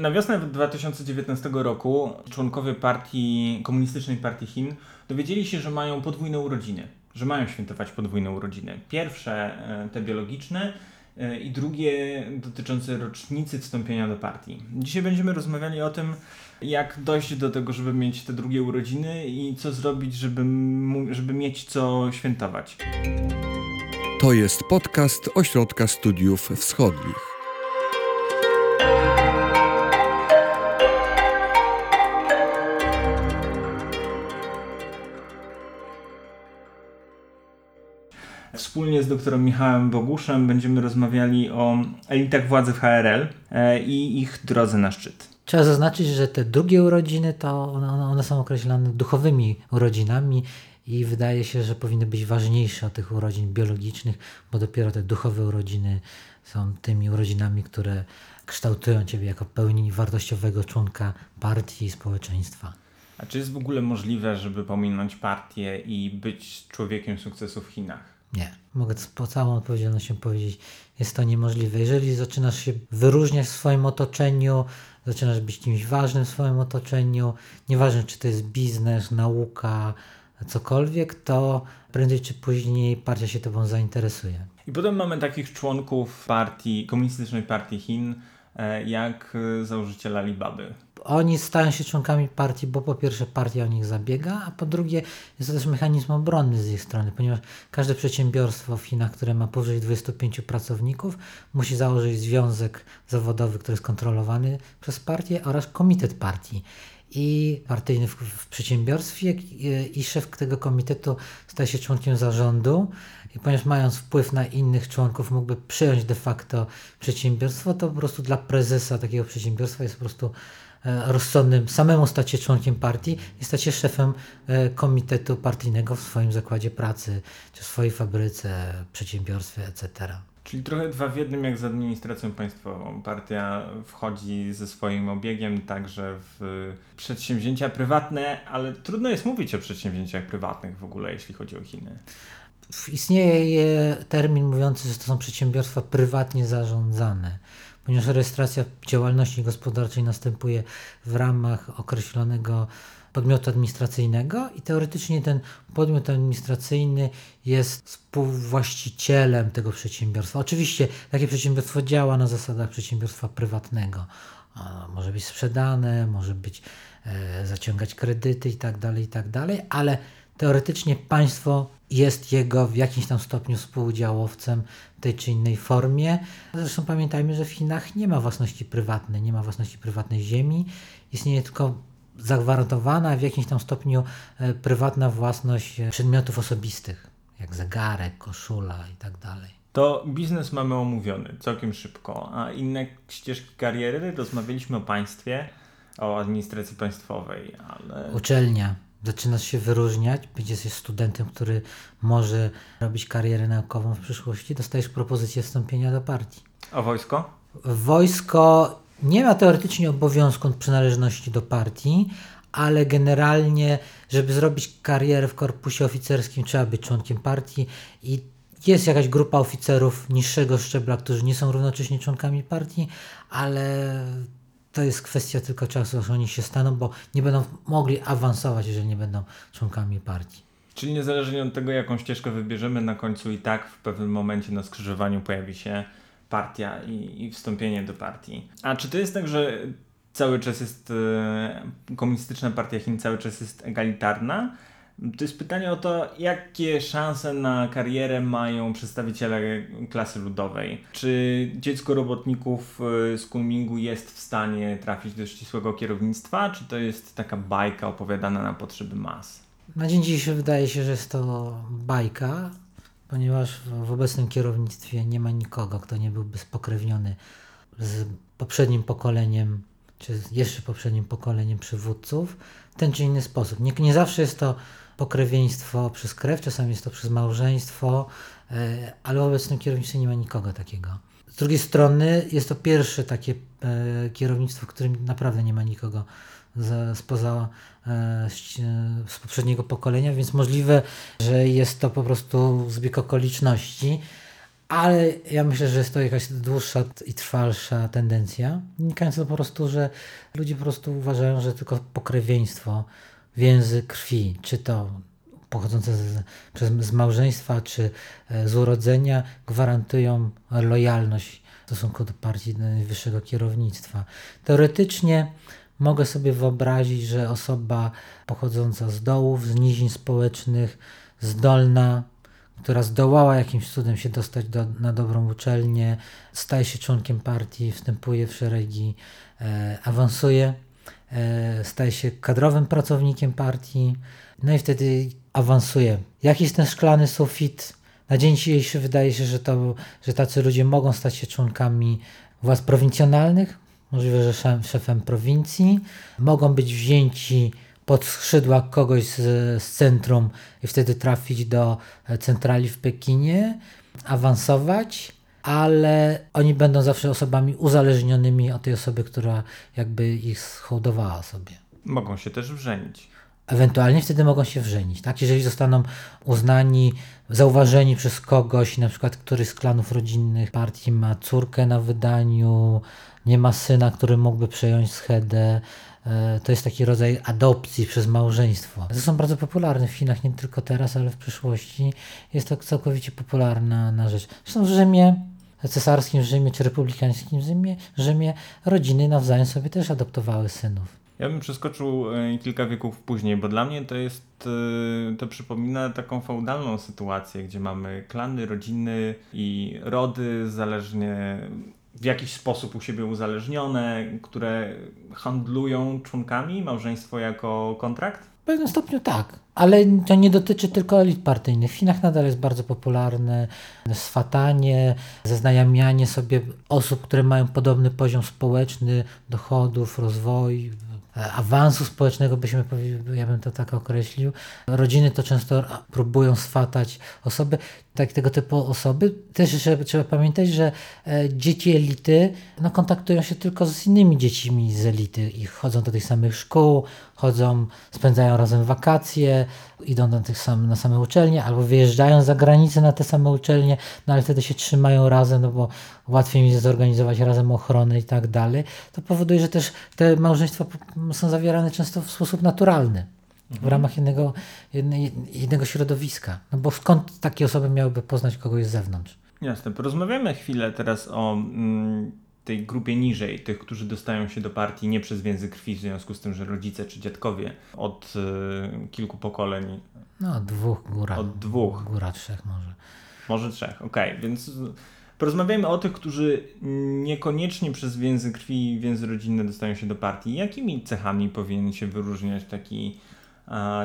Na wiosnę 2019 roku członkowie partii, Komunistycznej Partii Chin dowiedzieli się, że mają podwójne urodziny, że mają świętować podwójne urodziny. Pierwsze e, te biologiczne e, i drugie dotyczące rocznicy wstąpienia do partii. Dzisiaj będziemy rozmawiali o tym, jak dojść do tego, żeby mieć te drugie urodziny i co zrobić, żeby, żeby mieć co świętować. To jest podcast Ośrodka Studiów Wschodnich. Wspólnie z doktorem Michałem Boguszem będziemy rozmawiali o elitach władzy w HRL e, i ich drodze na szczyt. Trzeba zaznaczyć, że te drugie urodziny to one, one są określane duchowymi urodzinami i wydaje się, że powinny być ważniejsze od tych urodzin biologicznych, bo dopiero te duchowe urodziny są tymi urodzinami, które kształtują Ciebie jako pełni wartościowego członka partii i społeczeństwa. A czy jest w ogóle możliwe, żeby pominąć partię i być człowiekiem sukcesu w Chinach? Nie. Mogę z całą odpowiedzialnością powiedzieć, jest to niemożliwe. Jeżeli zaczynasz się wyróżniać w swoim otoczeniu, zaczynasz być kimś ważnym w swoim otoczeniu, nieważne czy to jest biznes, nauka, cokolwiek, to prędzej czy później partia się tobą zainteresuje. I potem mamy takich członków partii, komunistycznej partii Chin, e, jak e, założyciel Alibaby. Oni stają się członkami partii, bo po pierwsze partia o nich zabiega, a po drugie jest to też mechanizm obronny z ich strony, ponieważ każde przedsiębiorstwo w Chinach, które ma powyżej 25 pracowników, musi założyć związek zawodowy, który jest kontrolowany przez partię oraz komitet partii. I partyjny w, w, przedsiębiorstwie i szef tego komitetu staje się członkiem zarządu i ponieważ mając wpływ na innych członków mógłby przyjąć de facto przedsiębiorstwo, to po prostu dla prezesa takiego przedsiębiorstwa jest po prostu rozsądnym samemu stać się członkiem partii i stać się szefem e, komitetu partyjnego w swoim zakładzie pracy, czy w swojej fabryce, przedsiębiorstwie, etc. Czyli trochę dwa w jednym jak z administracją państwową. Partia wchodzi ze swoim obiegiem także w przedsięwzięcia prywatne, ale trudno jest mówić o przedsięwzięciach prywatnych w ogóle, jeśli chodzi o Chiny. Istnieje termin mówiący, że to są przedsiębiorstwa prywatnie zarządzane, ponieważ rejestracja działalności gospodarczej następuje w ramach określonego podmiotu administracyjnego i teoretycznie ten podmiot administracyjny jest współwłaścicielem tego przedsiębiorstwa. Oczywiście takie przedsiębiorstwo działa na zasadach przedsiębiorstwa prywatnego. Może być sprzedane, może być e, zaciągać kredyty i tak dalej, i tak ale teoretycznie państwo jest jego w jakimś tam stopniu współudziałowcem w tej czy innej formie. Zresztą pamiętajmy, że w Chinach nie ma własności prywatnej, nie ma własności prywatnej ziemi, istnieje tylko zagwarantowana w jakimś tam stopniu e, prywatna własność e, przedmiotów osobistych, jak zegarek, koszula i tak dalej. To biznes mamy omówiony całkiem szybko, a inne ścieżki kariery rozmawialiśmy o państwie, o administracji państwowej, ale... Uczelnia. Zaczynasz się wyróżniać, będziesz studentem, który może robić karierę naukową w przyszłości, dostajesz propozycję wstąpienia do partii. A wojsko? Wojsko nie ma teoretycznie obowiązku przynależności do partii, ale generalnie, żeby zrobić karierę w korpusie oficerskim, trzeba być członkiem partii i jest jakaś grupa oficerów niższego szczebla, którzy nie są równocześnie członkami partii, ale to jest kwestia tylko czasu, aż oni się staną, bo nie będą mogli awansować, jeżeli nie będą członkami partii. Czyli niezależnie od tego, jaką ścieżkę wybierzemy, na końcu i tak w pewnym momencie na skrzyżowaniu pojawi się partia i, i wstąpienie do partii. A czy to jest tak, że cały czas jest e, komunistyczna partia Chin cały czas jest egalitarna? To jest pytanie o to, jakie szanse na karierę mają przedstawiciele klasy ludowej. Czy dziecko robotników e, z Kunmingu jest w stanie trafić do ścisłego kierownictwa, czy to jest taka bajka opowiadana na potrzeby mas? Na dzień dzisiejszy wydaje się, że jest to bajka, ponieważ w obecnym kierownictwie nie ma nikogo, kto nie byłby spokrewniony z poprzednim pokoleniem, czy jeszcze poprzednim pokoleniem przywódców w ten czy inny sposób. Nie, nie zawsze jest to pokrewieństwo przez krew, czasami jest to przez małżeństwo, e, ale w obecnym kierownictwie nie ma nikogo takiego. Z drugiej strony jest to pierwsze takie e, kierownictwo, w którym naprawdę nie ma nikogo spoza e, z poprzedniego pokolenia, więc możliwe, że jest to po prostu zbieg okoliczności, ale ja myślę, że jest to jakaś dłuższa i trwalsza tendencja, wynikająca po prostu, że ludzie po prostu uważają, że tylko pokrewieństwo, więzy krwi, czy to pochodzące z, z małżeństwa, czy e, z urodzenia, gwarantują lojalność w stosunku do partii najwyższego kierownictwa. Teoretycznie mogę sobie wyobrazić, że osoba pochodząca z dołów, z nizin społecznych, zdolna, która zdołała jakimś cudem się dostać do, na dobrą uczelnię, staje się członkiem partii, wstępuje w szeregi, e, awansuje, staje się kadrowym pracownikiem partii, no i wtedy awansuje. Jaki jest ten szklany sufit? Na dzień dzisiejszy wydaje się, że, to, że tacy ludzie mogą stać się członkami władz prowincjonalnych, możliwe, że szef, szefem prowincji, mogą być wzięci pod skrzydła kogoś z, z centrum i wtedy trafić do e, centrali w Pekinie, awansować, ale oni będą zawsze osobami uzależnionymi od tej osoby, która jakby ich hołdowała sobie. Mogą się też wrzenić. Ewentualnie wtedy mogą się wrzenić, tak? Jeżeli zostaną uznani, zauważeni przez kogoś, na przykład któryś z klanów rodzinnych partii ma córkę na wydaniu, nie ma syna, który mógłby przejąć schedę, E, to jest taki rodzaj adopcji przez małżeństwo. To są bardzo popularne w Chinach, nie tylko teraz, ale w przyszłości. Jest to całkowicie popularna na rzecz. Zresztą w Rzymie cesarskim Rzymie czy republikańskim Rzymie, Rzymie rodziny nawzajem sobie też adoptowały synów. Ja bym przeskoczył e, kilka wieków później, bo dla mnie to jest, e, to przypomina taką feudalną sytuację, gdzie mamy klany, rodziny i rody zależnie w jakiś sposób u siebie uzależnione, które handlują członkami, małżeństwo jako kontrakt? W pewnym stopniu tak, ale to nie dotyczy tylko elit partyjnych. W Chinach nadal jest bardzo popularne swatanie, zaznajamianie sobie osób, które mają podobny poziom społeczny, dochodów, rozwoju, awansu społecznego, byśmy ja bym to tak określił. Rodziny to często próbują swatać osoby, tak tego typu osoby. Też trzeba, trzeba pamiętać, że e, dzieci elity no, kontaktują się tylko z innymi dziećmi z elity i chodzą do tych samych szkół, chodzą, spędzają razem wakacje, idą na, tych sam, na same uczelnie albo wyjeżdżają za granicę na te same uczelnie, no ale wtedy się trzymają razem, no bo łatwiej mi jest zorganizować razem ochronę i tak dalej. To powoduje, że też te małżeństwa są zawierane często w sposób naturalny. W mhm. ramach jednego, jednego środowiska. No bo skąd takie osoby miałyby poznać kogoś z zewnątrz? Jasne. Porozmawiamy chwilę teraz o mm, tej grupie niżej, tych, którzy dostają się do partii nie przez więzy krwi, w związku z tym, że rodzice czy dziadkowie od y, kilku pokoleń. No, od dwóch góra. Od dwóch. Góra trzech może. Może trzech, okej. Okay. Więc porozmawiajmy o tych, którzy niekoniecznie przez więzy krwi i więzy rodzinne dostają się do partii. Jakimi cechami powinien się wyróżniać taki,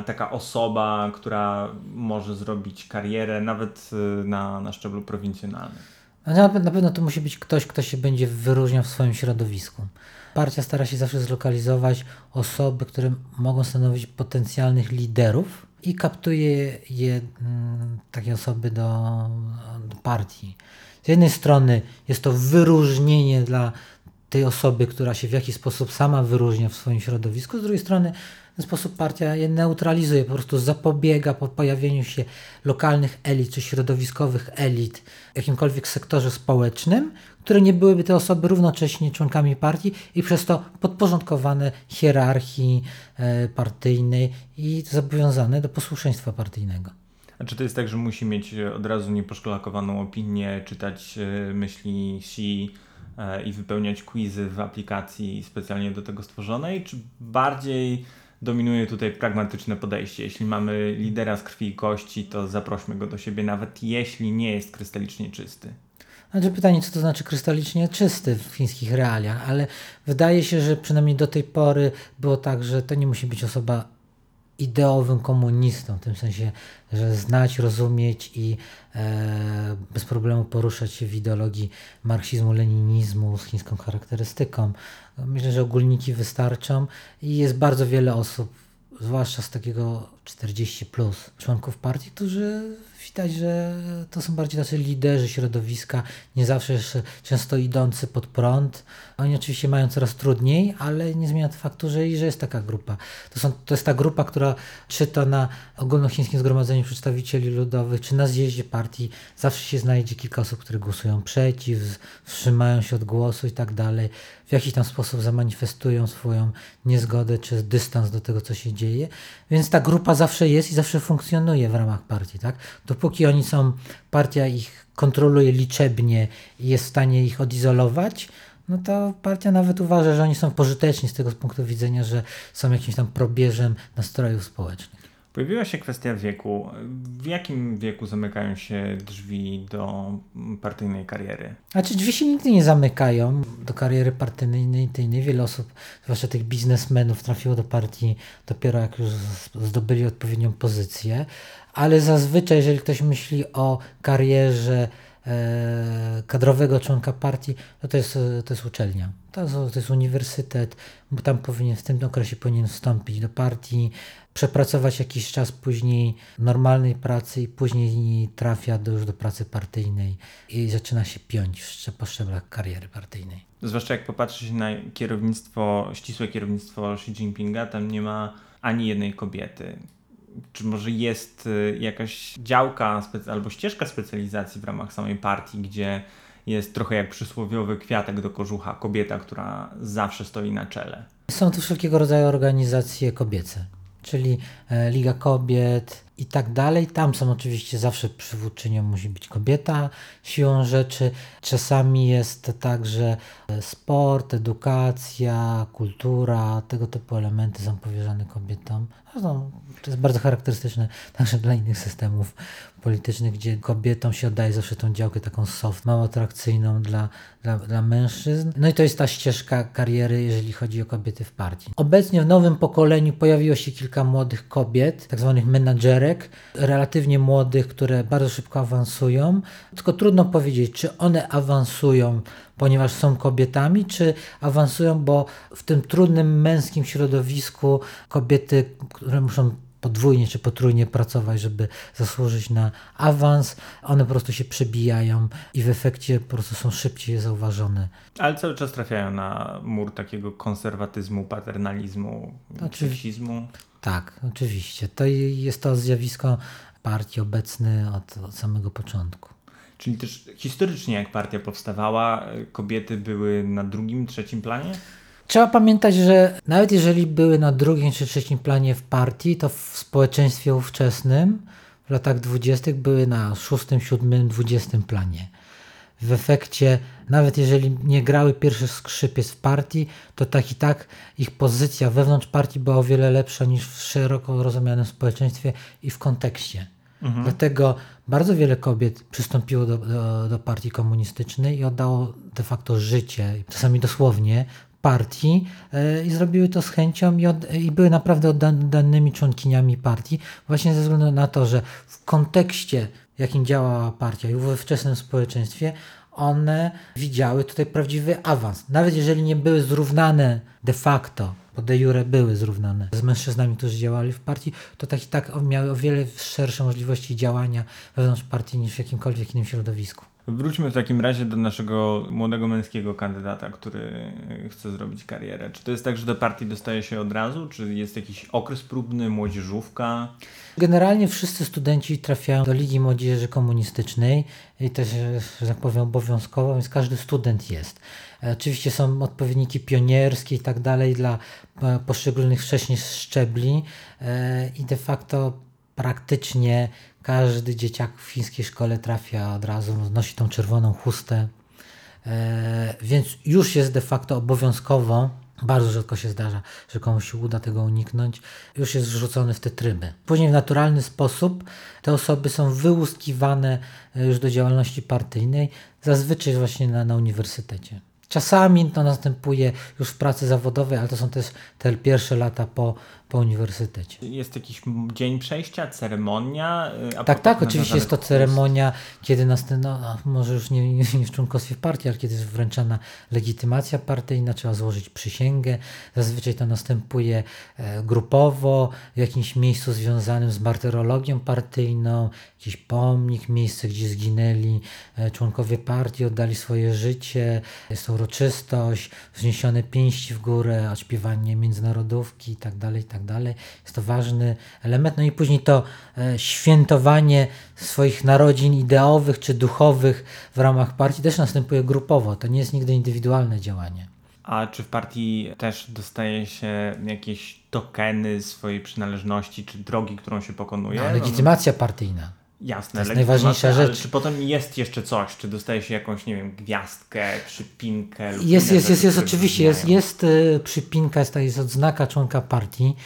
taka osoba, która może zrobić karierę nawet e, na, na szczeblu prowincjonalnym? Na, na pewno to musi być ktoś, kto się będzie wyróżniał w swoim środowisku. Partia stara się zawsze zlokalizować osoby, które mogą stanowić potencjalnych liderów i kaptuje je mm, takie osoby do, do partii. Z jednej strony jest to wyróżnienie dla tej osoby, która się w jakiś sposób sama wyróżnia w swoim środowisku, z drugiej strony ten sposób partia je neutralizuje, po prostu zapobiega po pojawieniu się lokalnych elit czy środowiskowych elit w jakimkolwiek sektorze społecznym, które nie byłyby te osoby równocześnie członkami partii i przez to podporządkowane hierarchii e, partyjnej i zobowiązane do posłuszeństwa partyjnego. A czy to jest tak, że musi mieć od razu nieposzkolakowaną opinię, czytać e, myśli si e, i wypełniać quizy w aplikacji specjalnie do tego stworzonej, czy bardziej dominuje tutaj pragmatyczne podejście. Jeśli mamy lidera z krwi i kości, to zaprośmy go do siebie, nawet jeśli nie jest krystalicznie czysty. Znaczy pytanie, co to znaczy krystalicznie czysty w chińskich realiach, ale wydaje się, że przynajmniej do tej pory było tak, że to nie musi być osoba ideowym komunistą, w tym sensie, że znać, rozumieć i e, bez problemu poruszać się w ideologii marksizmu, leninizmu z chińską charakterystyką. Myślę, że ogólniki wystarczą i jest bardzo wiele osób, zwłaszcza z takiego 40 plus członków partii, którzy widać, że to są bardziej tacy liderzy środowiska, nie zawsze często idący pod prąd. Oni oczywiście mają coraz trudniej, ale nie zmienia to faktu, że, że jest taka grupa. To, są, to jest ta grupa, która czy to na ogólnochińskim zgromadzeniu przedstawicieli ludowych, czy na zjeździe partii, zawsze się znajdzie kilka osób, które głosują przeciw, wstrzymają się od głosu i tak dalej. W jakiś tam sposób zamanifestują swoją niezgodę czy dystans do tego, co się dzieje. Więc ta grupa zawsze jest i zawsze funkcjonuje w ramach partii. Tak? Dopóki oni są, partia ich kontroluje liczebnie i jest w stanie ich odizolować, no to partia nawet uważa, że oni są pożyteczni z tego punktu widzenia, że są jakimś tam probierzem nastrojów społecznych. Pojawiła się kwestia wieku. W jakim wieku zamykają się drzwi do partyjnej kariery? Znaczy drzwi się nigdy nie zamykają do kariery partyjnej. Wiele osób, zwłaszcza tych biznesmenów, trafiło do partii dopiero jak już zdobyli odpowiednią pozycję. Ale zazwyczaj, jeżeli ktoś myśli o karierze E, kadrowego członka partii, no to jest, to jest uczelnia. To, to jest uniwersytet, bo tam powinien w tym okresie powinien wstąpić do partii, przepracować jakiś czas później normalnej pracy i później trafia do, już do pracy partyjnej i zaczyna się piąć po szczeblach kariery partyjnej. Zwłaszcza jak popatrzy się na kierownictwo, ścisłe kierownictwo Xi Jinpinga, tam nie ma ani jednej kobiety czy może jest y, jakaś działka albo ścieżka specjalizacji w ramach samej partii, gdzie jest trochę jak przysłowiowy kwiatek do kożucha, kobieta, która zawsze stoi na czele. Są tu wszelkiego rodzaju organizacje kobiece, czyli e, Liga Kobiet, i tak dalej. Tam są oczywiście zawsze przywódczynią musi być kobieta siłą rzeczy. Czasami jest tak, że sport, edukacja, kultura, tego typu elementy są powierzane kobietom. Zresztą to jest bardzo charakterystyczne także dla innych systemów politycznych, gdzie kobietom się oddaje zawsze tą działkę taką soft, mało atrakcyjną dla, dla, dla mężczyzn. No i to jest ta ścieżka kariery, jeżeli chodzi o kobiety w partii. Obecnie w nowym pokoleniu pojawiło się kilka młodych kobiet, tak zwanych menadżerek, relatywnie młodych, które bardzo szybko awansują. Tylko trudno powiedzieć, czy one awansują ponieważ są kobietami, czy awansują, bo w tym trudnym męskim środowisku kobiety, które muszą podwójnie czy potrójnie pracować, żeby zasłużyć na awans. One po prostu się przebijają i w efekcie po prostu są szybciej zauważone. Ale cały czas trafiają na mur takiego konserwatyzmu, paternalizmu, seksizmu. Tak, oczywiście. To jest to zjawisko partii obecny od, od samego początku. Czyli też historycznie, jak partia powstawała, kobiety były na drugim, trzecim planie? Trzeba pamiętać, że nawet jeżeli były na drugim czy trzecim planie w partii, to w społeczeństwie ówczesnym w latach dwudziestych były na szóstym, siódmym, dwudziestym planie. W efekcie, nawet jeżeli nie grały pierwszy skrzypiec w partii, to tak i tak ich pozycja wewnątrz partii była o wiele lepsza niż w szeroko rozumianym społeczeństwie i w kontekście. Mhm. Dlatego bardzo wiele kobiet przystąpiło do, do, do, partii komunistycznej i oddało de facto życie, czasami dosłownie, partii e, i zrobiły to z chęcią i, od, i były naprawdę oddanymi członkiniami partii, właśnie ze względu na to, że w kontekście, jakim działała partia i we wczesnym społeczeństwie, one widziały tutaj prawdziwy awans. Nawet jeżeli nie były zrównane de facto, bo de jure były zrównane z mężczyznami, którzy działali w partii, to tak i tak miały o wiele szersze możliwości działania wewnątrz partii niż w jakimkolwiek innym środowisku. Wróćmy w takim razie do naszego młodego męskiego kandydata, który chce zrobić karierę. Czy to jest tak, że do partii dostaje się od razu? Czy jest jakiś okres próbny, młodzieżówka? Generalnie wszyscy studenci trafiają do Ligi Młodzieży Komunistycznej i też, że tak powiem, obowiązkowo, więc każdy student jest. E, oczywiście są odpowiedniki pionierskie i tak dalej dla e, poszczególnych wcześniej szczebli e, i de facto praktycznie każdy dzieciak w fińskiej szkole trafia od razu, nosi tą czerwoną chustę, więc już jest de facto obowiązkowo bardzo rzadko się zdarza, że komuś się uda tego uniknąć. Już jest wrzucony w te tryby. Później w naturalny sposób te osoby są wyłuskiwane już do działalności partyjnej, zazwyczaj właśnie na, na uniwersytecie. Czasami to następuje już w pracy zawodowej, ale to są też te pierwsze lata po, po uniwersytecie. Jest jakiś dzień przejścia, ceremonia? Y, tak, tak, oczywiście jest to ceremonia, kiedy następuje, no, może już nie, nie w członkostwie partii, ale kiedy jest wręczana legitymacja partyjna, trzeba złożyć przysięgę. Zazwyczaj to następuje e, grupowo, w jakimś miejscu związanym z martyrologią partyjną, jakiś pomnik, miejsce, gdzie zginęli e, członkowie partii, oddali swoje życie, jest to uroczystość, wzniesione pięści w górę, odśpiewanie międzynarodówki itd., tak itd. Tak jest to ważny element. No i później to e, świętowanie swoich narodzin ideowych czy duchowych w ramach partii też następuje grupowo, to nie jest nigdy indywidualne działanie. A czy w partii też dostaje się jakieś tokeny swojej przynależności, czy drogi, którą się pokonuje? No, legitymacja partyjna. Jasne, to jest najważniejsza rzecz. Czy potem jest jeszcze coś? Czy dostaje się jakąś, nie wiem, gwiazdkę, przypinkę? Lub jest, jest, jest, jest, oczywiście. Jest, jest przypinka, jest, jest odznaka członka partii.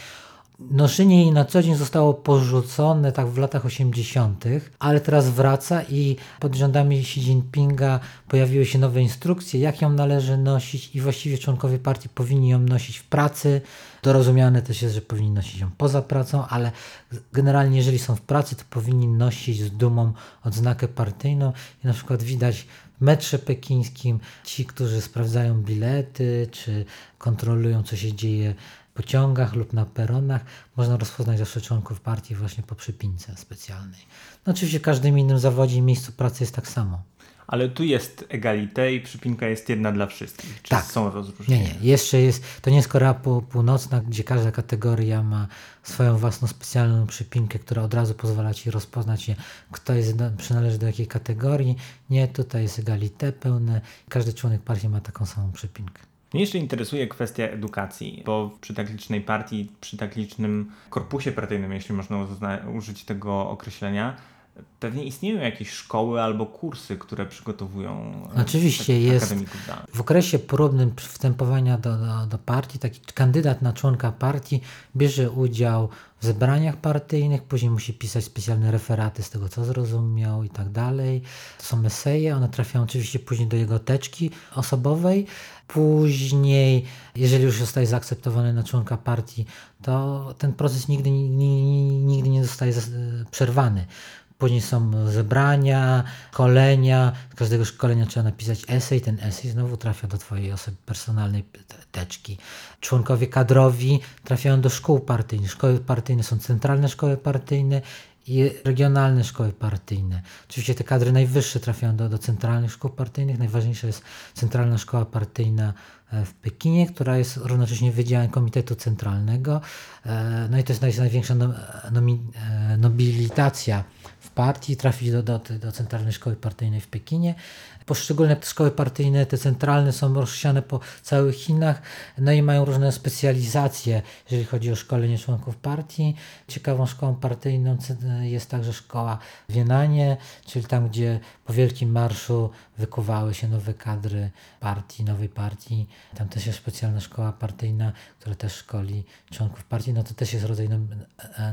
Noszenie jej na co dzień zostało porzucone tak w latach 80., ale teraz wraca i pod rządami Xi Jinpinga pojawiły się nowe instrukcje, jak ją należy nosić i właściwie członkowie partii powinni ją nosić w pracy. Dorozumiane też jest, że powinni nosić ją poza pracą, ale generalnie jeżeli są w pracy, to powinni nosić z dumą odznakę partyjną i na przykład widać w metrze pekińskim ci, którzy sprawdzają bilety, czy kontrolują, co się dzieje pociągach lub na peronach można rozpoznać zawsze członków partii właśnie po przypince specjalnej. No oczywiście w każdym innym zawodzie i miejscu pracy jest tak samo. Ale tu jest egalite i przypinka jest jedna dla wszystkich. Czy tak. są rozróżnienia? Nie, nie. Jeszcze jest, to nie jest Korea Północna, gdzie każda kategoria ma swoją własną specjalną przypinkę, która od razu pozwala Ci rozpoznać, kto jest, przynależy do jakiej kategorii. Nie, tutaj jest egalite pełne. Każdy członek partii ma taką samą przypinkę. Mnie jeszcze interesuje kwestia edukacji, bo przy tak licznej partii, przy tak licznym korpusie partyjnym, jeśli można użyć tego określenia, pewnie istnieją jakieś szkoły albo kursy, które przygotowują e, Oczywiście jest. W okresie próbnym wstępowania do, do, do partii taki kandydat na członka partii bierze udział w zebraniach partyjnych, później musi pisać specjalne referaty z tego, co zrozumiał i tak dalej. To są eseje, one trafiają oczywiście później do jego teczki osobowej. Później, jeżeli już zostaje zaakceptowany na członka partii, to ten proces nigdy, nigdy nie zostaje przerwany. Później są zebrania, szkolenia. Z każdego szkolenia trzeba napisać esej. Ten esej znowu trafia do Twojej osoby personalnej teczki. Członkowie kadrowi trafiają do szkół partyjnych. Szkoły partyjne są centralne szkoły partyjne i regionalne szkoły partyjne. Oczywiście te kadry najwyższe trafiają do, do centralnych szkół partyjnych. Najważniejsza jest Centralna Szkoła Partyjna e, w Pekinie, która jest równocześnie wydziałem Komitetu Centralnego. E, no i to jest największa e, nobilitacja partii, trafić do, do, do Centralnej Szkoły Partyjnej w Pekinie. Poszczególne szkoły partyjne, te centralne są rozsiane po całych Chinach, no i mają różne specjalizacje, jeżeli chodzi o szkolenie członków partii. Ciekawą szkołą partyjną jest także szkoła w Wienanie, czyli tam, gdzie po Wielkim Marszu wykuwały się nowe kadry partii, nowej partii. Tam też jest specjalna szkoła partyjna, która też szkoli członków partii. No to też jest rodzaj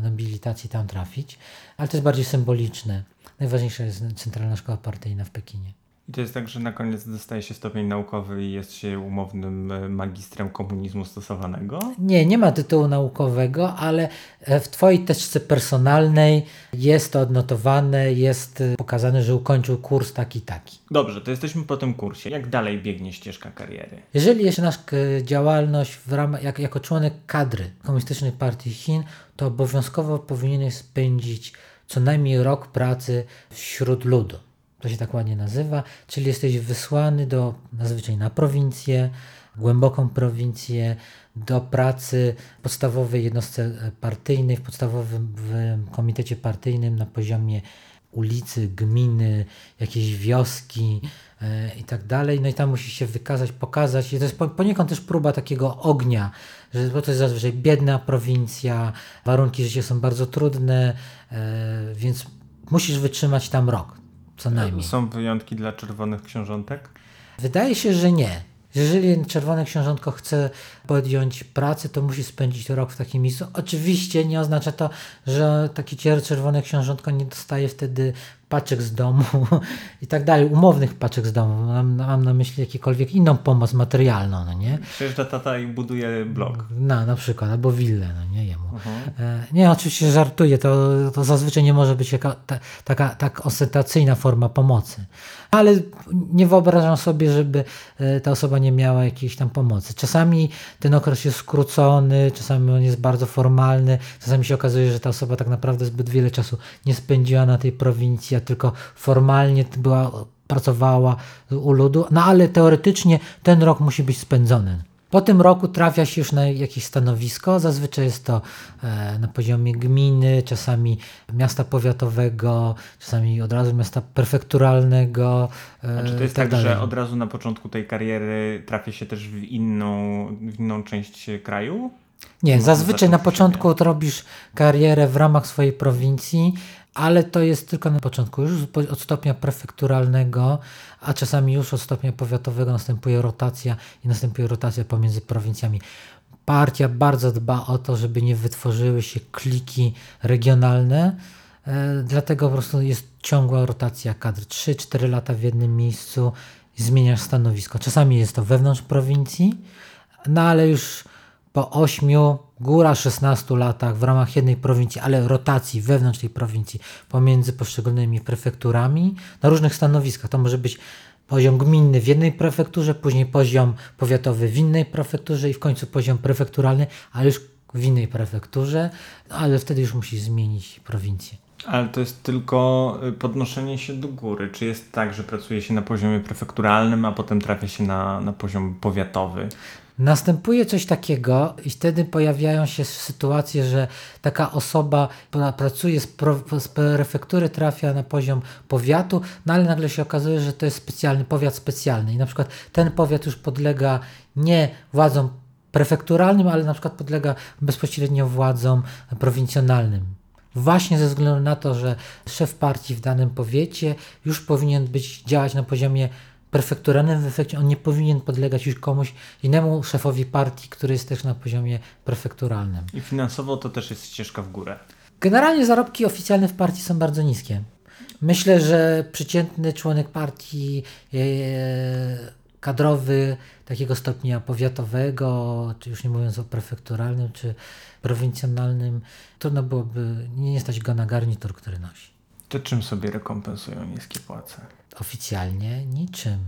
nobilitacji tam trafić, ale to jest bardziej symboliczne. Najważniejsza jest Centralna Szkoła Partyjna w Pekinie. I to jest tak, że na koniec dostaje się stopień naukowy i jest się umownym e, magistrem komunizmu stosowanego? Nie, nie ma tytułu naukowego, ale e, w Twojej teczce personalnej jest to odnotowane, jest e, pokazane, że ukończył kurs taki taki. Dobrze, to jesteśmy po tym kursie. Jak dalej biegnie ścieżka kariery? Jeżeli jest nasza działalność w ramach, jak, jako członek kadry Komunistycznej Partii Chin, to obowiązkowo powinieneś spędzić co najmniej rok pracy wśród ludu to się tak ładnie nazywa, czyli jesteś wysłany do, zazwyczaj na prowincję, głęboką prowincję, do pracy podstawowej jednostce partyjnej, w podstawowym w komitecie partyjnym na poziomie ulicy, gminy, jakiejś wioski e, i tak dalej. No i tam musi się wykazać, pokazać. I to jest poniekąd też próba takiego ognia, że bo to jest zazwyczaj biedna prowincja, warunki życia są bardzo trudne, e, więc musisz wytrzymać tam rok co najmniej. Są wyjątki dla czerwonych książątek? Wydaje się, że nie. Jeżeli czerwone książątko chce podjąć pracę, to musi spędzić rok w takim miejscu. Oczywiście nie oznacza to, że taki czerwone książątko nie dostaje wtedy paczek z domu i tak dalej, umownych paczek z domu. Mam, mam na myśli jakiekolwiek inną pomoc materialną, no nie? Przyjeżdża tata i buduje blok. Na, na przykład, albo willę, no nie jemu. E, Nie, oczywiście żartuję, to, to zazwyczaj nie może być jaka, ta, taka tak ostentacyjna forma pomocy. Ale nie wyobrażam sobie, żeby e, ta osoba nie miała jakiejś tam pomocy. Czasami ten okres jest skrócony, czasami on jest bardzo formalny, czasami się okazuje, że ta osoba tak naprawdę zbyt wiele czasu nie spędziła na tej prowincji, a tylko formalnie była, pracowała u ludu, no ale teoretycznie ten rok musi być spędzony. Po tym roku trafia się już na jakieś stanowisko. Zazwyczaj jest to e, na poziomie gminy, czasami miasta powiatowego, czasami od razu miasta prefekturalnego. E, A czy to jest tak, dalej. że od razu na początku tej kariery trafia się też w inną, w inną część kraju? Nie, Może zazwyczaj na początku robisz karierę w ramach swojej prowincji, ale to jest tylko na początku. Już od stopnia prefekturalnego, a czasami już od stopnia powiatowego następuje rotacja i następuje rotacja pomiędzy prowincjami. Partia bardzo dba o to, żeby nie wytworzyły się kliki regionalne, e, dlatego po prostu jest ciągła rotacja kadr. 3-4 lata w jednym miejscu zmieniasz stanowisko. Czasami jest to wewnątrz prowincji, no ale już po 8, góra 16 latach w ramach jednej prowincji, ale rotacji wewnątrz tej prowincji pomiędzy poszczególnymi prefekturami na różnych stanowiskach. To może być poziom gminny w jednej prefekturze, później poziom powiatowy w innej prefekturze i w końcu poziom prefekturalny, ale już w innej prefekturze, no, ale wtedy już musisz zmienić prowincję. Ale to jest tylko y, podnoszenie się do góry. Czy jest tak, że pracuje się na poziomie prefekturalnym, a potem trafia się na, na poziom powiatowy? Następuje coś takiego i wtedy pojawiają się sytuacje, że taka osoba pra- pracuje z, pro, z prefektury, trafia na poziom powiatu, no ale nagle się okazuje, że to jest specjalny powiat specjalny i na przykład ten powiat już podlega nie władzom prefekturalnym, ale na przykład podlega bezpośrednio władzom prowincjonalnym. Właśnie ze względu na to, że szef partii w danym powiecie już powinien być działać na poziomie prefekturalnym, w efekcie on nie powinien podlegać już komuś innemu szefowi partii, który jest też na poziomie prefekturalnym. I finansowo to też jest ścieżka w górę. Generalnie zarobki oficjalne w partii są bardzo niskie. Myślę, że przeciętny członek partii e, kadrowy takiego stopnia powiatowego, czy już nie mówiąc o prefekturalnym, czy prowincjonalnym, trudno byłoby, nie stać go na garnitur, który nosi. To czym sobie rekompensują niskie płace? Oficjalnie niczym.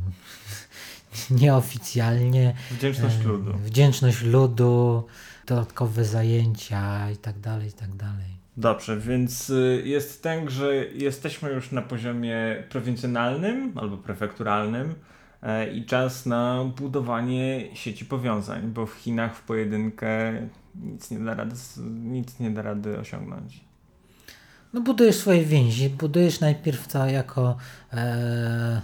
Nieoficjalnie Wdzięczność ludu. Wdzięczność ludu, dodatkowe zajęcia i tak dalej, i tak dalej. Dobrze, więc y, jest tak, że jesteśmy już na poziomie prowincjonalnym albo prefekturalnym e, i czas na budowanie sieci powiązań, bo w Chinach w pojedynkę nic nie da rady, nic nie da rady osiągnąć. No budujesz swoje więzi, budujesz najpierw to jako e,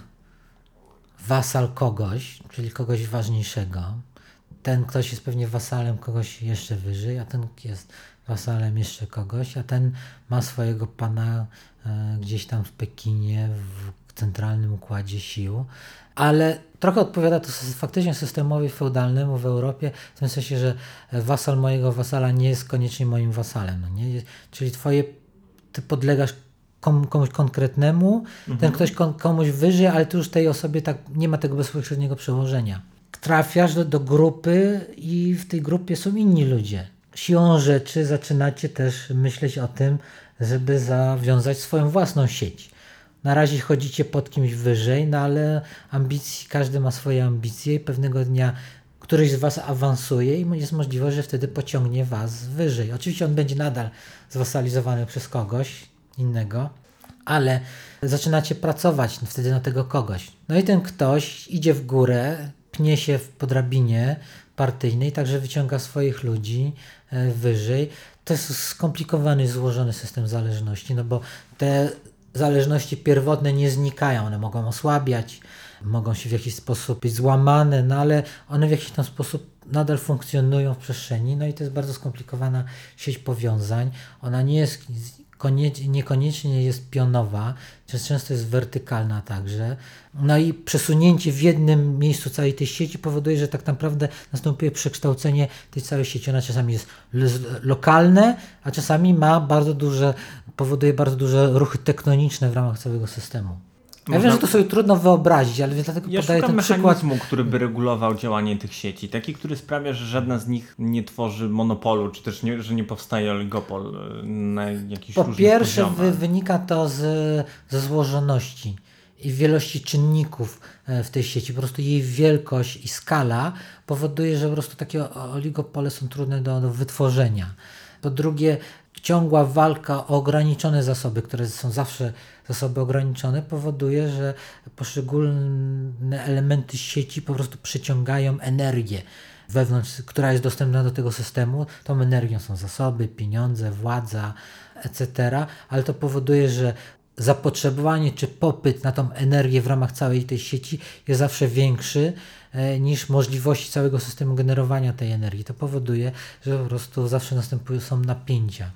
wasal kogoś, czyli kogoś ważniejszego. Ten ktoś jest pewnie wasalem kogoś jeszcze wyżej, a ten jest wasalem jeszcze kogoś, a ten ma swojego pana e, gdzieś tam w Pekinie, w centralnym układzie sił. Ale trochę odpowiada to faktycznie systemowi feudalnemu w Europie, w tym sensie, że wasal mojego wasala nie jest koniecznie moim wasalem. No nie? Czyli twoje ty podlegasz kom, komuś konkretnemu, ten ktoś kom, komuś wyżej, ale tu już tej osobie tak nie ma tego bezpośredniego przełożenia. Trafiasz do, do grupy i w tej grupie są inni ludzie. Siłą rzeczy zaczynacie też myśleć o tym, żeby zawiązać swoją własną sieć. Na razie chodzicie pod kimś wyżej, no ale ambicji, każdy ma swoje ambicje i pewnego dnia któryś z Was awansuje i jest możliwość, że wtedy pociągnie Was wyżej. Oczywiście on będzie nadal zwasalizowany przez kogoś innego, ale zaczynacie pracować wtedy na tego kogoś. No i ten ktoś idzie w górę, pnie się po drabinie partyjnej, także wyciąga swoich ludzi e, wyżej. To jest skomplikowany, złożony system zależności, no bo te zależności pierwotne nie znikają, one mogą osłabiać, mogą się w jakiś sposób być złamane, no ale one w jakiś tam sposób nadal funkcjonują w przestrzeni, no i to jest bardzo skomplikowana sieć powiązań. Ona nie jest konie- niekoniecznie jest pionowa, często jest wertykalna także. No i przesunięcie w jednym miejscu całej tej sieci powoduje, że tak naprawdę następuje przekształcenie tej całej sieci. Ona czasami jest lo- lokalne, a czasami ma bardzo duże, powoduje bardzo duże ruchy tektoniczne w ramach całego systemu. Ja Można- wiem, że to sobie trudno wyobrazić, ale dlatego Ja podaję ten przykład. który by regulował działanie tych sieci. Taki, który sprawia, że żadna z nich nie tworzy monopolu, czy też nie, że nie powstaje oligopol y, na jakichś Po pierwsze, poziomach. wynika to z, ze złożoności i wielości czynników e, w tej sieci. Po prostu jej wielkość i skala powoduje, że po prostu takie oligopole są trudne do, do wytworzenia. Po drugie, ciągła walka o ograniczone zasoby, które są zawsze zasoby ograniczone, powoduje, że poszczególne elementy sieci po prostu przyciągają energię wewnątrz, która jest dostępna do tego systemu. Tą energią są zasoby, pieniądze, władza, etc. Ale to powoduje, że zapotrzebowanie czy popyt na tą energię w ramach całej tej sieci jest zawsze większy e, niż możliwości całego systemu generowania tej energii. To powoduje, że po prostu zawsze następują są napięcia.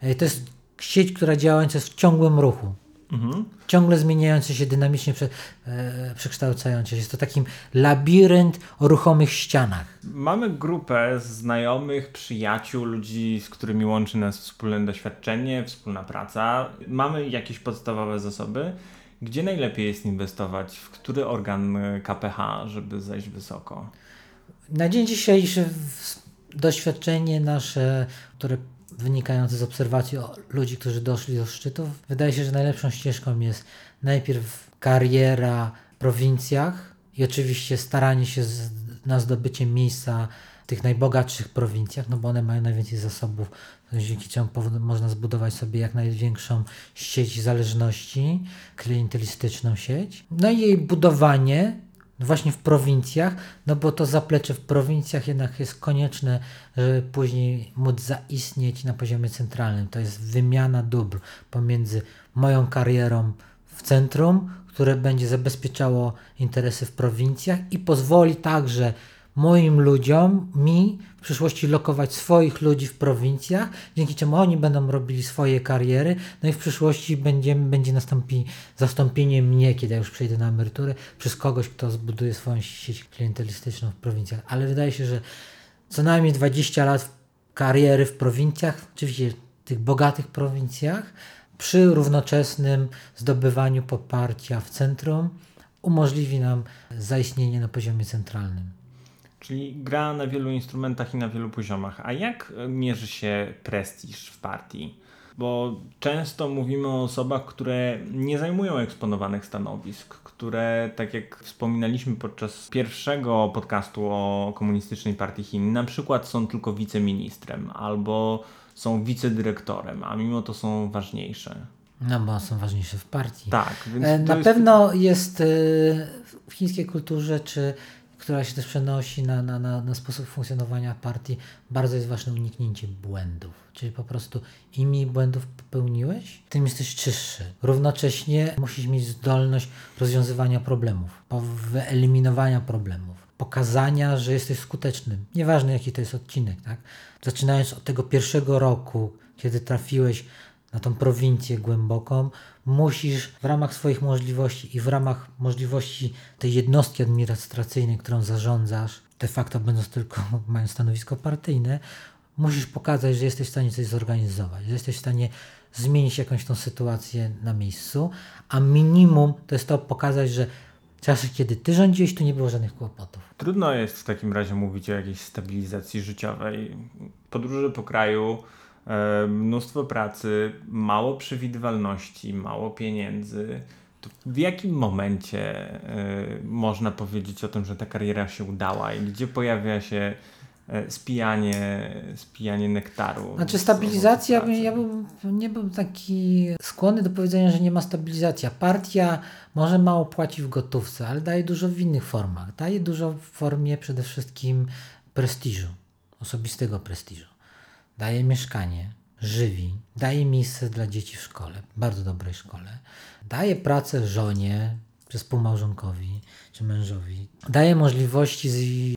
E, To jest sieć, która działająca jest w ciągłym ruchu Mhm. ciągle zmieniający się, dynamicznie prze, e, przekształcający się. Jest to takim labirynt o ruchomych ścianach. Mamy grupę znajomych, przyjaciół, ludzi, z którymi łączy nas wspólne doświadczenie, wspólna praca. Mamy jakieś podstawowe zasoby. Gdzie najlepiej jest inwestować? W który organ y, KPH, żeby zejść wysoko? Na dzień dzisiejszy doświadczenie nasze, które wynikające z obserwacji ludzi, którzy doszli do szczytów, wydaje się, że najlepszą ścieżką jest najpierw kariera w prowincjach i oczywiście staranie się z, na zdobycie miejsca w tych najbogatszych prowincjach, no bo one mają najwięcej zasobów, dzięki czemu można zbudować sobie jak największą sieć zależności, klientelistyczną sieć. No i jej budowanie właśnie w prowincjach, no bo to zaplecze w prowincjach jednak jest konieczne, żeby później móc zaistnieć na poziomie centralnym. To jest wymiana dóbr pomiędzy moją karierą w centrum, które będzie zabezpieczało interesy w prowincjach i pozwoli także moim ludziom, mi przyszłości lokować swoich ludzi w prowincjach, dzięki czemu oni będą robili swoje kariery, no i w przyszłości będzie, będzie nastąpi zastąpienie mnie, kiedy ja już przejdę na emeryturę, przez kogoś, kto zbuduje swoją sieć klientelistyczną w prowincjach. Ale wydaje się, że co najmniej 20 lat kariery w prowincjach, oczywiście tych bogatych prowincjach, przy równoczesnym zdobywaniu poparcia w centrum umożliwi nam zaistnienie na poziomie centralnym. Czyli gra na wielu instrumentach i na wielu poziomach. A jak e, mierzy się prestiż w partii? Bo często mówimy o osobach, które nie zajmują eksponowanych stanowisk, które, tak jak wspominaliśmy podczas pierwszego podcastu o komunistycznej partii Chin, na przykład są tylko wiceministrem albo są wicedyrektorem, a mimo to są ważniejsze. No bo są ważniejsze w partii. Tak, więc E, Na jest... pewno jest e, w chińskiej kulturze, czy która się też przenosi na, na, na, na sposób funkcjonowania partii, bardzo jest ważne uniknięcie błędów. Czyli po prostu im mniej błędów popełniłeś, tym jesteś czystszy. Równocześnie musisz mieć zdolność rozwiązywania problemów, wyeliminowania problemów, pokazania, że jesteś skutecznym. Nieważne jaki to jest odcinek, tak? Zaczynając od tego pierwszego roku, kiedy trafiłeś na tą prowincję głęboką, musisz w ramach swoich możliwości i w ramach możliwości tej jednostki administracyjnej, którą zarządzasz, de facto będąc tylko, mając stanowisko partyjne, musisz pokazać, że jesteś w stanie coś zorganizować, że jesteś w stanie zmienić jakąś tą sytuację na miejscu, a minimum to jest to pokazać, że w czasie, kiedy ty rządziłeś, tu nie było żadnych kłopotów. Trudno jest w takim razie mówić o jakiejś stabilizacji życiowej. Podróże po kraju, mnóstwo pracy, mało przewidywalności, mało pieniędzy. To w jakim momencie e, można powiedzieć o tym, że ta kariera się udała i gdzie pojawia się e, spijanie, spijanie nektaru? Znaczy stabilizacja, ja bym nie był taki skłonny do powiedzenia, że nie ma stabilizacji. Partia może mało płaci w gotówce, ale daje dużo w innych formach. Daje dużo w formie przede wszystkim prestiżu, osobistego prestiżu. Daje mieszkanie, żywi, daje miejsce dla dzieci w szkole, bardzo dobrej szkole. Daje pracę żonie czy współmałżonkowi czy mężowi. Daje możliwości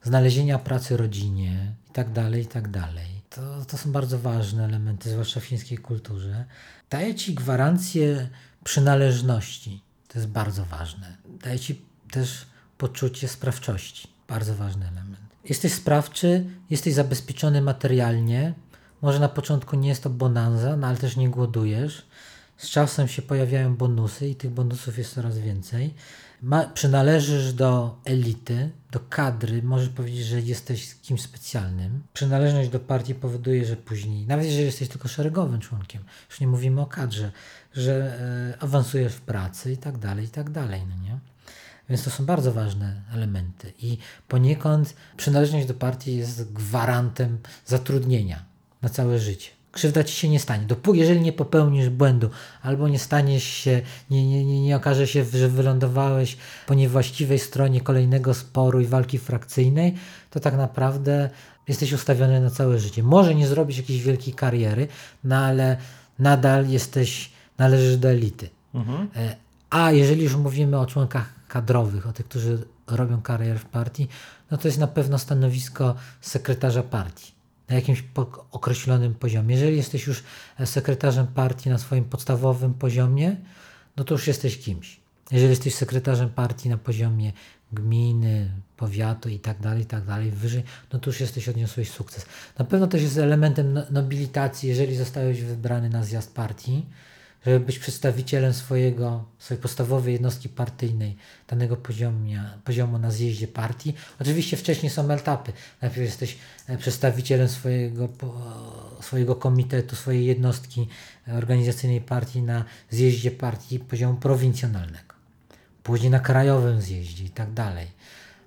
znalezienia pracy rodzinie i tak dalej, i tak dalej. To, to są bardzo ważne elementy, zwłaszcza w chińskiej kulturze. Daje ci gwarancję przynależności. To jest bardzo ważne. Daje ci też poczucie sprawczości. Bardzo ważny element. Jesteś sprawczy, jesteś zabezpieczony materialnie. Może na początku nie jest to bonanza, no ale też nie głodujesz. Z czasem się pojawiają bonusy i tych bonusów jest coraz więcej. Ma, przynależysz do elity, do kadry, możesz powiedzieć, że jesteś kimś specjalnym. Przynależność do partii powoduje, że później, nawet jeżeli jesteś tylko szeregowym członkiem, już nie mówimy o kadrze, że e, awansujesz w pracy i tak dalej, i tak dalej, no nie? Więc to są bardzo ważne elementy i poniekąd przynależność do partii jest gwarantem zatrudnienia na całe życie. Krzywda ci się nie stanie. Dopóki, jeżeli nie popełnisz błędu, albo nie staniesz się, nie, nie, nie, nie okaże się, że wylądowałeś po niewłaściwej stronie kolejnego sporu i walki frakcyjnej, to tak naprawdę jesteś ustawiony na całe życie. Może nie zrobisz jakiejś wielkiej kariery, no ale nadal jesteś, należysz do elity. Mhm. E, A jeżeli już mówimy o członkach kadrowych, o tych, którzy robią karierę w partii, no to jest na pewno stanowisko sekretarza partii na jakimś określonym poziomie. Jeżeli jesteś już sekretarzem partii na swoim podstawowym poziomie, no to już jesteś kimś. Jeżeli jesteś sekretarzem partii na poziomie gminy, powiatu i tak dalej, i tak dalej, wyżej, no to już jesteś, odniosłeś sukces. Na pewno też jest elementem no, nobilitacji, jeżeli zostałeś wybrany na zjazd partii, żeby być przedstawicielem swojego, swojej podstawowej jednostki partyjnej, danego poziomu, poziomu na zjeździe partii. Oczywiście wcześniej są etapy. Najpierw jesteś e, przedstawicielem swojego, swojego komitetu, swojej jednostki organizacyjnej partii na zjeździe partii poziomu prowincjonalnego. Później na krajowym zjeździe i tak dalej.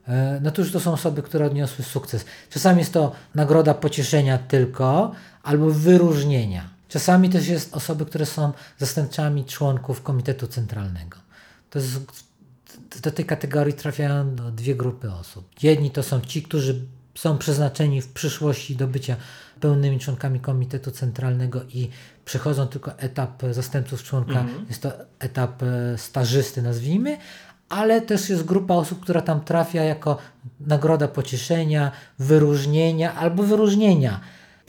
E, no to już to są osoby, które odniosły sukces. Czasami jest to nagroda pocieszenia tylko albo wyróżnienia Czasami też jest osoby, które są zastępczami członków Komitetu Centralnego. To jest, do tej kategorii trafiają dwie grupy osób. Jedni to są ci, którzy są przeznaczeni w przyszłości do bycia pełnymi członkami Komitetu Centralnego i przechodzą tylko etap zastępców członka, mhm. jest to etap e, stażysty, nazwijmy, ale też jest grupa osób, która tam trafia jako nagroda pocieszenia, wyróżnienia albo wyróżnienia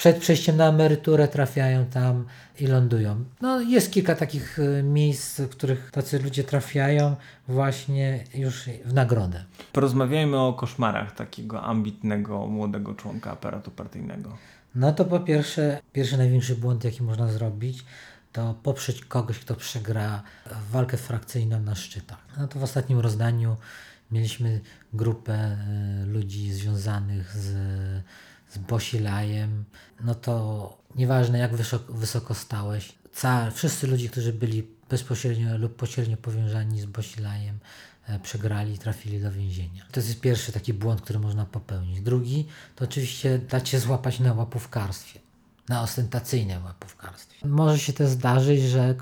przed przejściem na emeryturę trafiają tam i lądują. No, jest kilka takich e, miejsc, w których tacy ludzie trafiają właśnie już w nagrodę. Porozmawiajmy o koszmarach takiego ambitnego, młodego członka aparatu partyjnego. No to po pierwsze, pierwszy największy błąd, jaki można zrobić, to poprzeć kogoś, kto przegra walkę frakcyjną na szczytach. No to w ostatnim rozdaniu mieliśmy grupę e, ludzi związanych z z Bosilajem, no to nieważne jak wysoko, wysoko stałeś, ca, wszyscy ludzie, którzy byli bezpośrednio lub pośrednio powiązani z Bosilajem, e, przegrali, trafili do więzienia. To jest pierwszy taki błąd, który można popełnić. Drugi to oczywiście dać się złapać na łapówkarstwie, na ostentacyjne łapówkarstwie. Może się też zdarzyć, że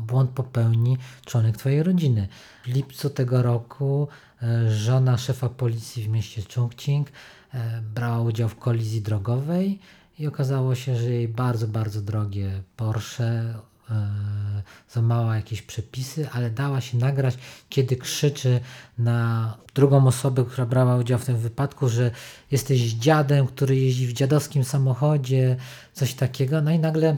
błąd popełni członek Twojej rodziny. W lipcu tego roku e, żona szefa policji w mieście Chongqing brała udział w kolizji drogowej i okazało się, że jej bardzo, bardzo drogie Porsche e, złamała jakieś przepisy, ale dała się nagrać, kiedy krzyczy na drugą osobę, która brała udział w tym wypadku, że jesteś dziadem, który jeździ w dziadowskim samochodzie, coś takiego. No i nagle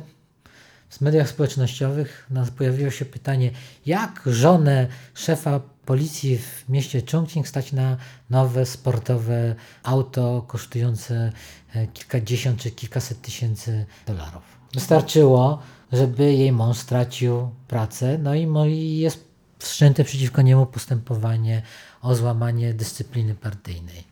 w mediach społecznościowych pojawiło się pytanie, jak żonę szefa policji w mieście Chongqing stać na nowe sportowe auto kosztujące e, kilkadziesiąt czy kilkaset tysięcy dolarów. Wystarczyło, żeby jej mąż stracił pracę, no i jest wszczęte przeciwko niemu postępowanie o złamanie dyscypliny partyjnej.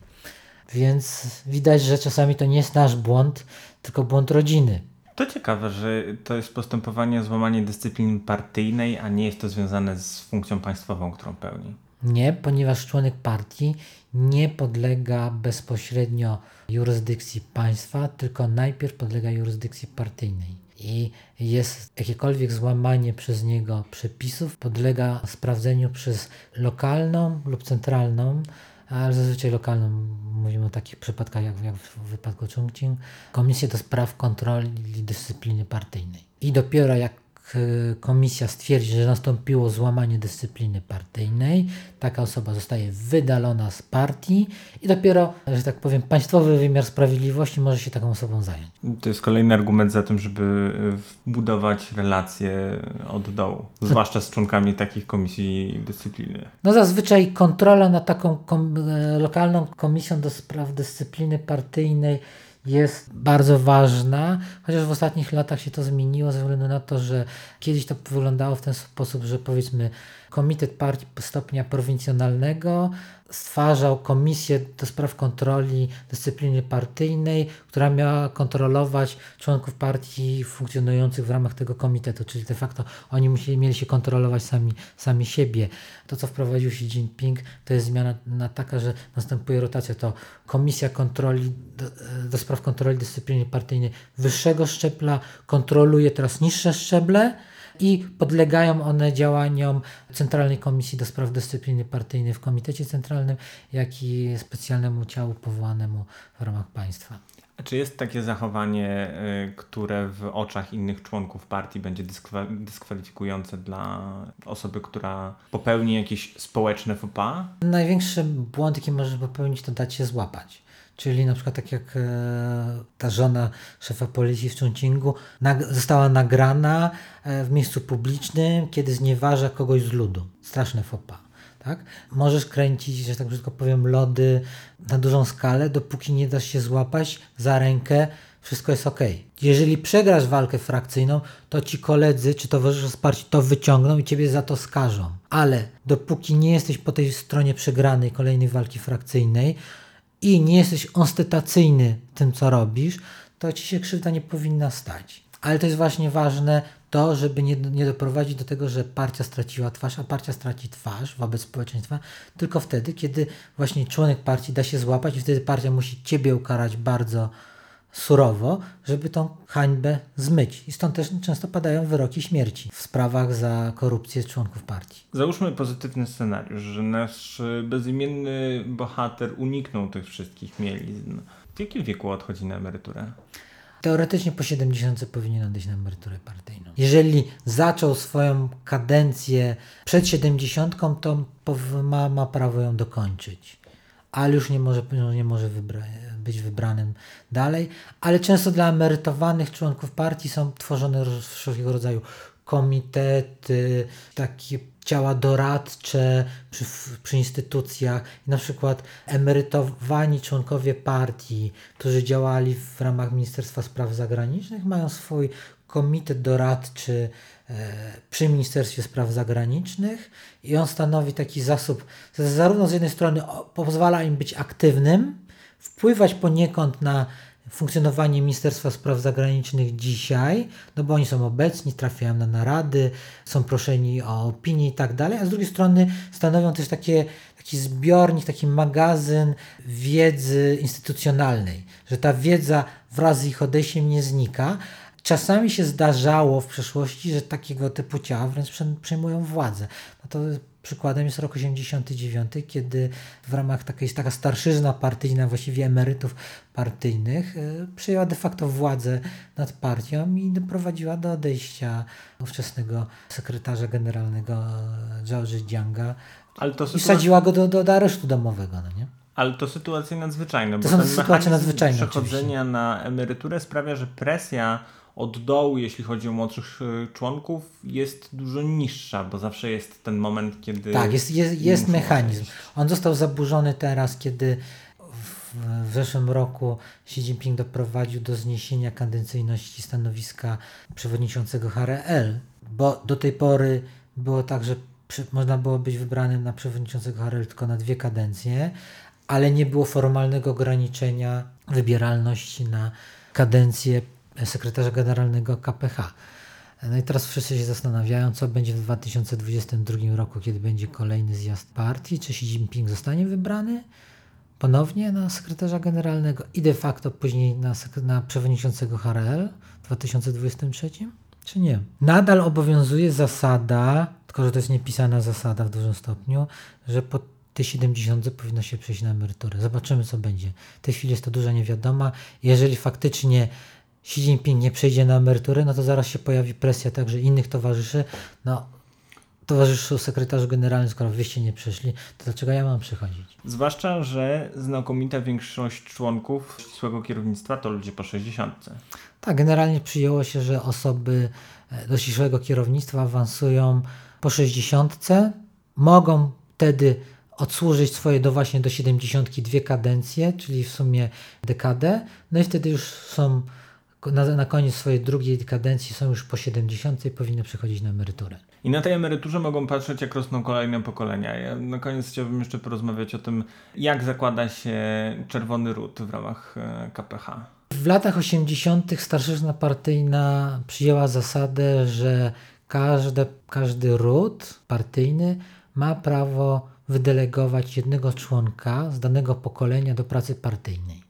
Więc widać, że czasami to nie jest nasz błąd, tylko błąd rodziny. To ciekawe, że to jest postępowanie o złamanie dyscypliny partyjnej, a nie jest to związane z funkcją państwową, którą pełni. Nie, ponieważ członek partii nie podlega bezpośrednio jurysdykcji państwa, tylko najpierw podlega jurysdykcji partyjnej. I jest jakiekolwiek złamanie przez niego przepisów, podlega sprawdzeniu przez lokalną lub centralną ale zazwyczaj lokalną, mówimy o takich przypadkach jak, jak w wypadku Chongqing, Komisję do Spraw Kontroli Dyscypliny Partyjnej. I dopiero jak komisja stwierdzi, że nastąpiło złamanie dyscypliny partyjnej, taka osoba zostaje wydalona z partii i dopiero, że tak powiem, państwowy wymiar sprawiedliwości może się taką osobą zająć. To jest kolejny argument za tym, żeby budować relacje od dołu, zwłaszcza z członkami takich komisji dyscypliny. No zazwyczaj kontrola nad taką kom lokalną komisją do spraw dyscypliny partyjnej jest bardzo ważna, chociaż w ostatnich latach się to zmieniło ze względu na to, że kiedyś to wyglądało w ten sposób, że powiedzmy Komitet Partii Stopnia Prowincjonalnego stwarzał komisję do spraw kontroli dyscypliny partyjnej, która miała kontrolować członków partii funkcjonujących w ramach tego komitetu, czyli de facto oni musieli, mieli się kontrolować sami, sami siebie. To, co wprowadził Xi Jinping, to jest zmiana na taka, że następuje rotacja. To komisja kontroli do, do spraw kontroli dyscypliny partyjnej wyższego szczebla kontroluje teraz niższe szczeble, i podlegają one działaniom Centralnej Komisji do Spraw Dyscypliny Partyjnej w Komitecie Centralnym, jak i specjalnemu ciału powołanemu w ramach państwa. A czy jest takie zachowanie, y, które w oczach innych członków partii będzie dyskwalifikujące dla osoby, która popełni jakieś społeczne faux pas? Największy błąd, jaki możesz popełnić, to dać się złapać. Czyli na przykład tak jak e, ta żona szefa policji w Chongqingu została nagrana e, w miejscu publicznym, kiedy znieważa kogoś z ludu. Straszne fopa. Tak? Możesz kręcić, że tak brzydko powiem, lody na dużą skalę, dopóki nie dasz się złapać za rękę, wszystko jest ok. Jeżeli przegrasz walkę frakcyjną, to ci koledzy czy towarzysze wsparci to wyciągną i ciebie za to skażą. Ale dopóki nie jesteś po tej stronie przegranej kolejnej walki frakcyjnej, i nie jesteś ostentacyjny tym, co robisz, to ci się krzywda nie powinna stać. Ale to jest właśnie ważne to, żeby nie, nie doprowadzić do tego, że partia straciła twarz, a partia straci twarz wobec społeczeństwa tylko wtedy, kiedy właśnie członek partii da się złapać i wtedy partia musi ciebie ukarać bardzo surowo, żeby tą hańbę zmyć. I stąd też często padają wyroki śmierci w sprawach za korupcję członków partii. Załóżmy pozytywny scenariusz, że nasz bezimienny bohater uniknął tych wszystkich mielizn. W jakim wieku odchodzi na emeryturę? Teoretycznie po 70 powinien odejść na emeryturę partyjną. Jeżeli zaczął swoją kadencję przed 70, to ma, ma prawo ją dokończyć ale już nie może, nie może wybra być wybranym dalej. Ale często dla emerytowanych członków partii są tworzone wszelkiego rodzaju komitety, takie ciała doradcze przy, przy instytucjach. Na przykład emerytowani członkowie partii, którzy działali w ramach Ministerstwa Spraw Zagranicznych, mają swój komitet doradczy e, przy Ministerstwie Spraw Zagranicznych i on stanowi taki zasób, zarówno z jednej strony pozwala im być aktywnym, wpływać poniekąd na funkcjonowanie Ministerstwa Spraw Zagranicznych dzisiaj, no bo oni są obecni, trafiają na narady, są proszeni o opinię i tak dalej, a z drugiej strony stanowią też takie, taki zbiornik, taki magazyn wiedzy instytucjonalnej, że ta wiedza wraz z ich odejściem nie znika, Czasami się zdarzało w przeszłości, że takiego typu ciała wręcz przejmują władzę. No to przykładem jest rok 89, kiedy w ramach takiej taka starszyzna partyjna, właściwie emerytów partyjnych, y, przejęła de facto władzę nad partią i doprowadziła do odejścia ówczesnego sekretarza generalnego George Jianga Ale to i sadziła go do, do, do aresztu domowego. No nie? Ale to sytuacje nadzwyczajne. To są sytuacje nadzwyczajne. Przechodzenia oczywiście. na emeryturę sprawia, że presja od dołu, jeśli chodzi o młodszych e, członków, jest dużo niższa, bo zawsze jest ten moment, kiedy. Tak, jest, jest, jest mechanizm. On został zaburzony teraz, kiedy w, w zeszłym roku Xi Jinping doprowadził do zniesienia kadencyjności stanowiska przewodniczącego HRL, bo do tej pory było tak, że można było być wybranym na przewodniczącego HRL tylko na dwie kadencje, ale nie było formalnego ograniczenia wybieralności na kadencję sekretarza generalnego KPH. No i teraz wszyscy się zastanawiają, co będzie w 2022 roku, kiedy będzie kolejny zjazd partii. Czy Xi Jinping zostanie wybrany ponownie na sekretarza generalnego i de facto później na, na przewodniczącego HRL w 2023? Czy nie? Nadal obowiązuje zasada, tylko że to jest niepisana zasada w dużym stopniu, że po te 70 powinno się przejść na emeryturę. Zobaczymy, co będzie. W tej chwili jest to duża niewiadoma. Jeżeli faktycznie Xi Jinping nie przejdzie na emeryturę, no to zaraz się pojawi presja także innych towarzyszy. No, towarzyszu sekretarzu generalnym, skoro wyście nie przyszli, to dlaczego ja mam przychodzić? Zwłaszcza, że znakomita większość członków ścisłego kierownictwa to ludzie po 60. Tak, generalnie przyjęło się, że osoby e, do ścisłego kierownictwa awansują po 60, mogą wtedy odsłużyć swoje do właśnie do 72 kadencje, czyli w sumie dekadę, no i wtedy już są na, na koniec swojej drugiej kadencji są już po 70 i powinny przechodzić na emeryturę. I na tej emeryturze mogą patrzeć, jak rosną kolejne pokolenia. Ja na koniec chciałbym jeszcze porozmawiać o tym, jak zakłada się Czerwony Ród w ramach e, KPH. W latach 80. starszyzna partyjna przyjęła zasadę, że każde, każdy ród partyjny ma prawo wydelegować jednego członka z danego pokolenia do pracy partyjnej.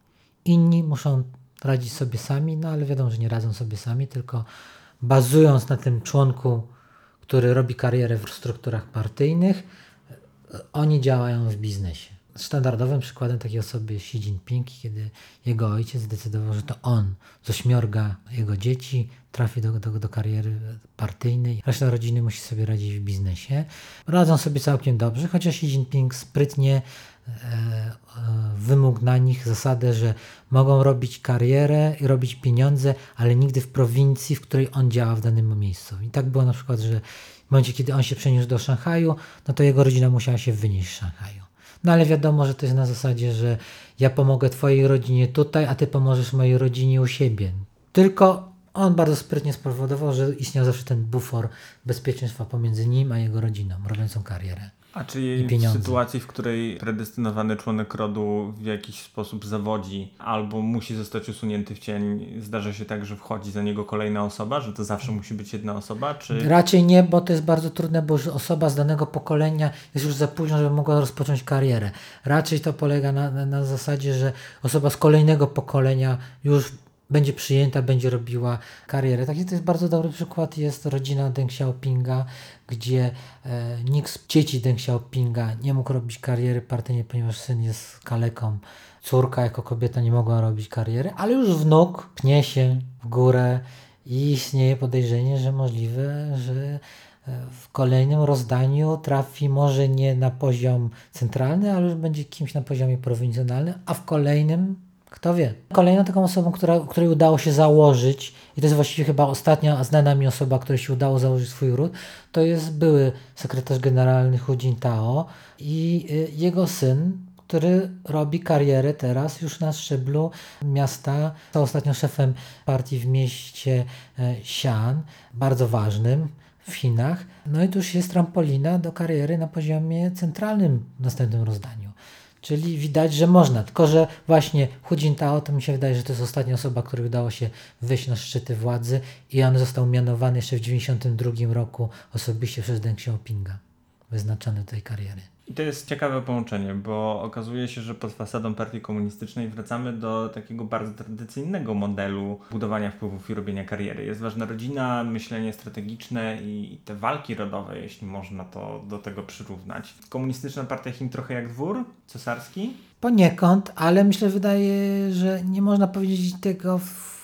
Inni muszą radzić sobie sami, no ale wiadomo, że nie radzą sobie sami, tylko bazując na tym członku, który robi karierę w strukturach partyjnych, oni działają w biznesie. Standardowym przykładem takiej osoby jest Xi Jinping, kiedy jego ojciec zdecydował, że to on z ośmiorga jego dzieci trafi do, do, do kariery partyjnej. Reszta rodziny musi sobie radzić w biznesie. Radzą sobie całkiem dobrze, chociaż Xi Jinping sprytnie e, wymógł na nich zasadę, że mogą robić karierę i robić pieniądze, ale nigdy w prowincji, w której on działa w danym miejscu. I tak było na przykład, że w momencie, kiedy on się przeniósł do Szanghaju, no to jego rodzina musiała się wynieść z Szanghaju. No ale wiadomo, że to jest na zasadzie, że ja pomogę twojej rodzinie tutaj, a ty pomożesz mojej rodzinie u siebie. Tylko on bardzo sprytnie spowodował, że istniał zawsze ten bufor bezpieczeństwa pomiędzy nim a jego rodziną, robiącą karierę. A czy w sytuacji, w której predestynowany członek rodu w jakiś sposób zawodzi albo musi zostać usunięty w cień, zdarza się tak, że wchodzi za niego kolejna osoba, że to zawsze musi być jedna osoba? Czy... Raczej nie, bo to jest bardzo trudne, bo już osoba z danego pokolenia jest już za późno, żeby mogła rozpocząć karierę. Raczej to polega na, na, na zasadzie, że osoba z kolejnego pokolenia już będzie przyjęta, będzie robiła karierę. Taki to jest bardzo dobry przykład, jest rodzina Deng Xiaopinga, gdzie e, nikt z dzieci Deng Xiaopinga nie mógł robić kariery partyjnej, ponieważ syn jest kaleką. Córka jako kobieta nie mogła robić kariery, ale już wnuk pnie się w górę i istnieje podejrzenie, że możliwe, że e, w kolejnym rozdaniu trafi może nie na poziom centralny, ale już będzie kimś na poziomie prowincjonalnym, a w kolejnym kto wie. Kolejną taką osobą, która, której udało się założyć, i to jest właściwie chyba ostatnia znana mi osoba, której się udało założyć swój ród, to jest były sekretarz generalny Hu Jintao i y, jego syn, który robi karierę teraz już na szczeblu miasta. Został ostatnio szefem partii w mieście e, Xi'an, bardzo ważnym w Chinach. No i tu już jest trampolina do kariery na poziomie centralnym w następnym rozdaniu. Czyli widać, że można. Tylko, że właśnie Hu Jintao to mi się wydaje, że to jest ostatnia osoba, której udało się wyjść na szczyty władzy i on został mianowany jeszcze w 1992 roku osobiście przez Deng Xiaopinga, wyznaczony do tej kariery. I to jest ciekawe połączenie, bo okazuje się, że pod fasadą partii komunistycznej wracamy do takiego bardzo tradycyjnego modelu budowania wpływów i robienia kariery. Jest ważna rodzina, myślenie strategiczne i te walki rodowe, jeśli można to do tego przyrównać. Komunistyczna partia Chin trochę jak dwór cesarski? Poniekąd, ale myślę, wydaje, że nie można powiedzieć tego w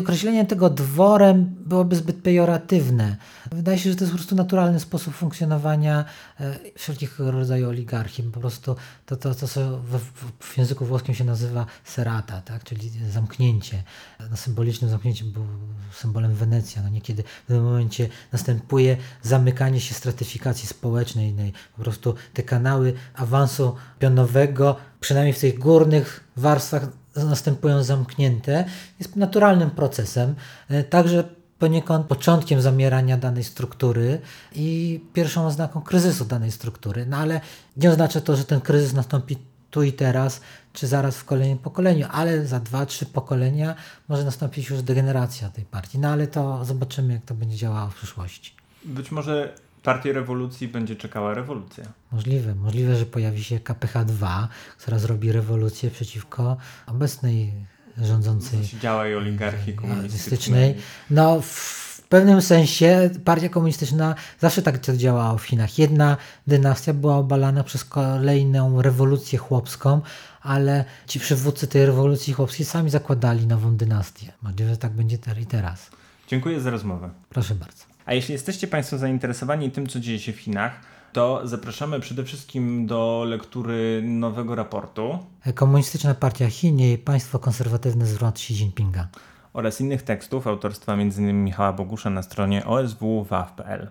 Określenie tego dworem byłoby zbyt pejoratywne. Wydaje się, że to jest po prostu naturalny sposób funkcjonowania e, wszelkiego rodzaju oligarchii. Po prostu to, to, to co w, w języku włoskim się nazywa serata, tak? czyli zamknięcie. No, symboliczne zamknięcie było symbolem Wenecja. No niekiedy w tym momencie następuje zamykanie się stratyfikacji społecznej. No po prostu te kanały awansu pionowego, przynajmniej w tych górnych warstwach następują zamknięte, jest naturalnym procesem, e, także poniekąd początkiem zamierania danej struktury i pierwszą oznaką kryzysu danej struktury. No ale nie oznacza to, że ten kryzys nastąpi tu i teraz, czy zaraz w kolejnym pokoleniu, ale za dwa, trzy pokolenia może nastąpić już degeneracja tej partii. No ale to zobaczymy, jak to będzie działało w przyszłości. Być może partię rewolucji będzie czekała rewolucja. Możliwe. Możliwe, że pojawi się KPH-2, która zrobi rewolucję przeciwko obecnej rządzącej działa i oligarchii komunistycznej. No, w, pewnym sensie partia komunistyczna zawsze tak działała w Chinach. Jedna dynastia była obalana przez kolejną rewolucję chłopską, ale ci przywódcy tej rewolucji chłopskiej sami zakładali nową dynastię. Nadzieję, że tak będzie i teraz. Dziękuję za rozmowę. Proszę bardzo. A jeśli jesteście Państwo zainteresowani tym, co dzieje się w Chinach, to zapraszamy przede wszystkim do lektury nowego raportu Komunistyczna Partia Chin i państwo konserwatywne zwrot Xi Jinpinga. oraz innych tekstów autorstwa m.in. Michała Bogusza na stronie oswwaw.pl.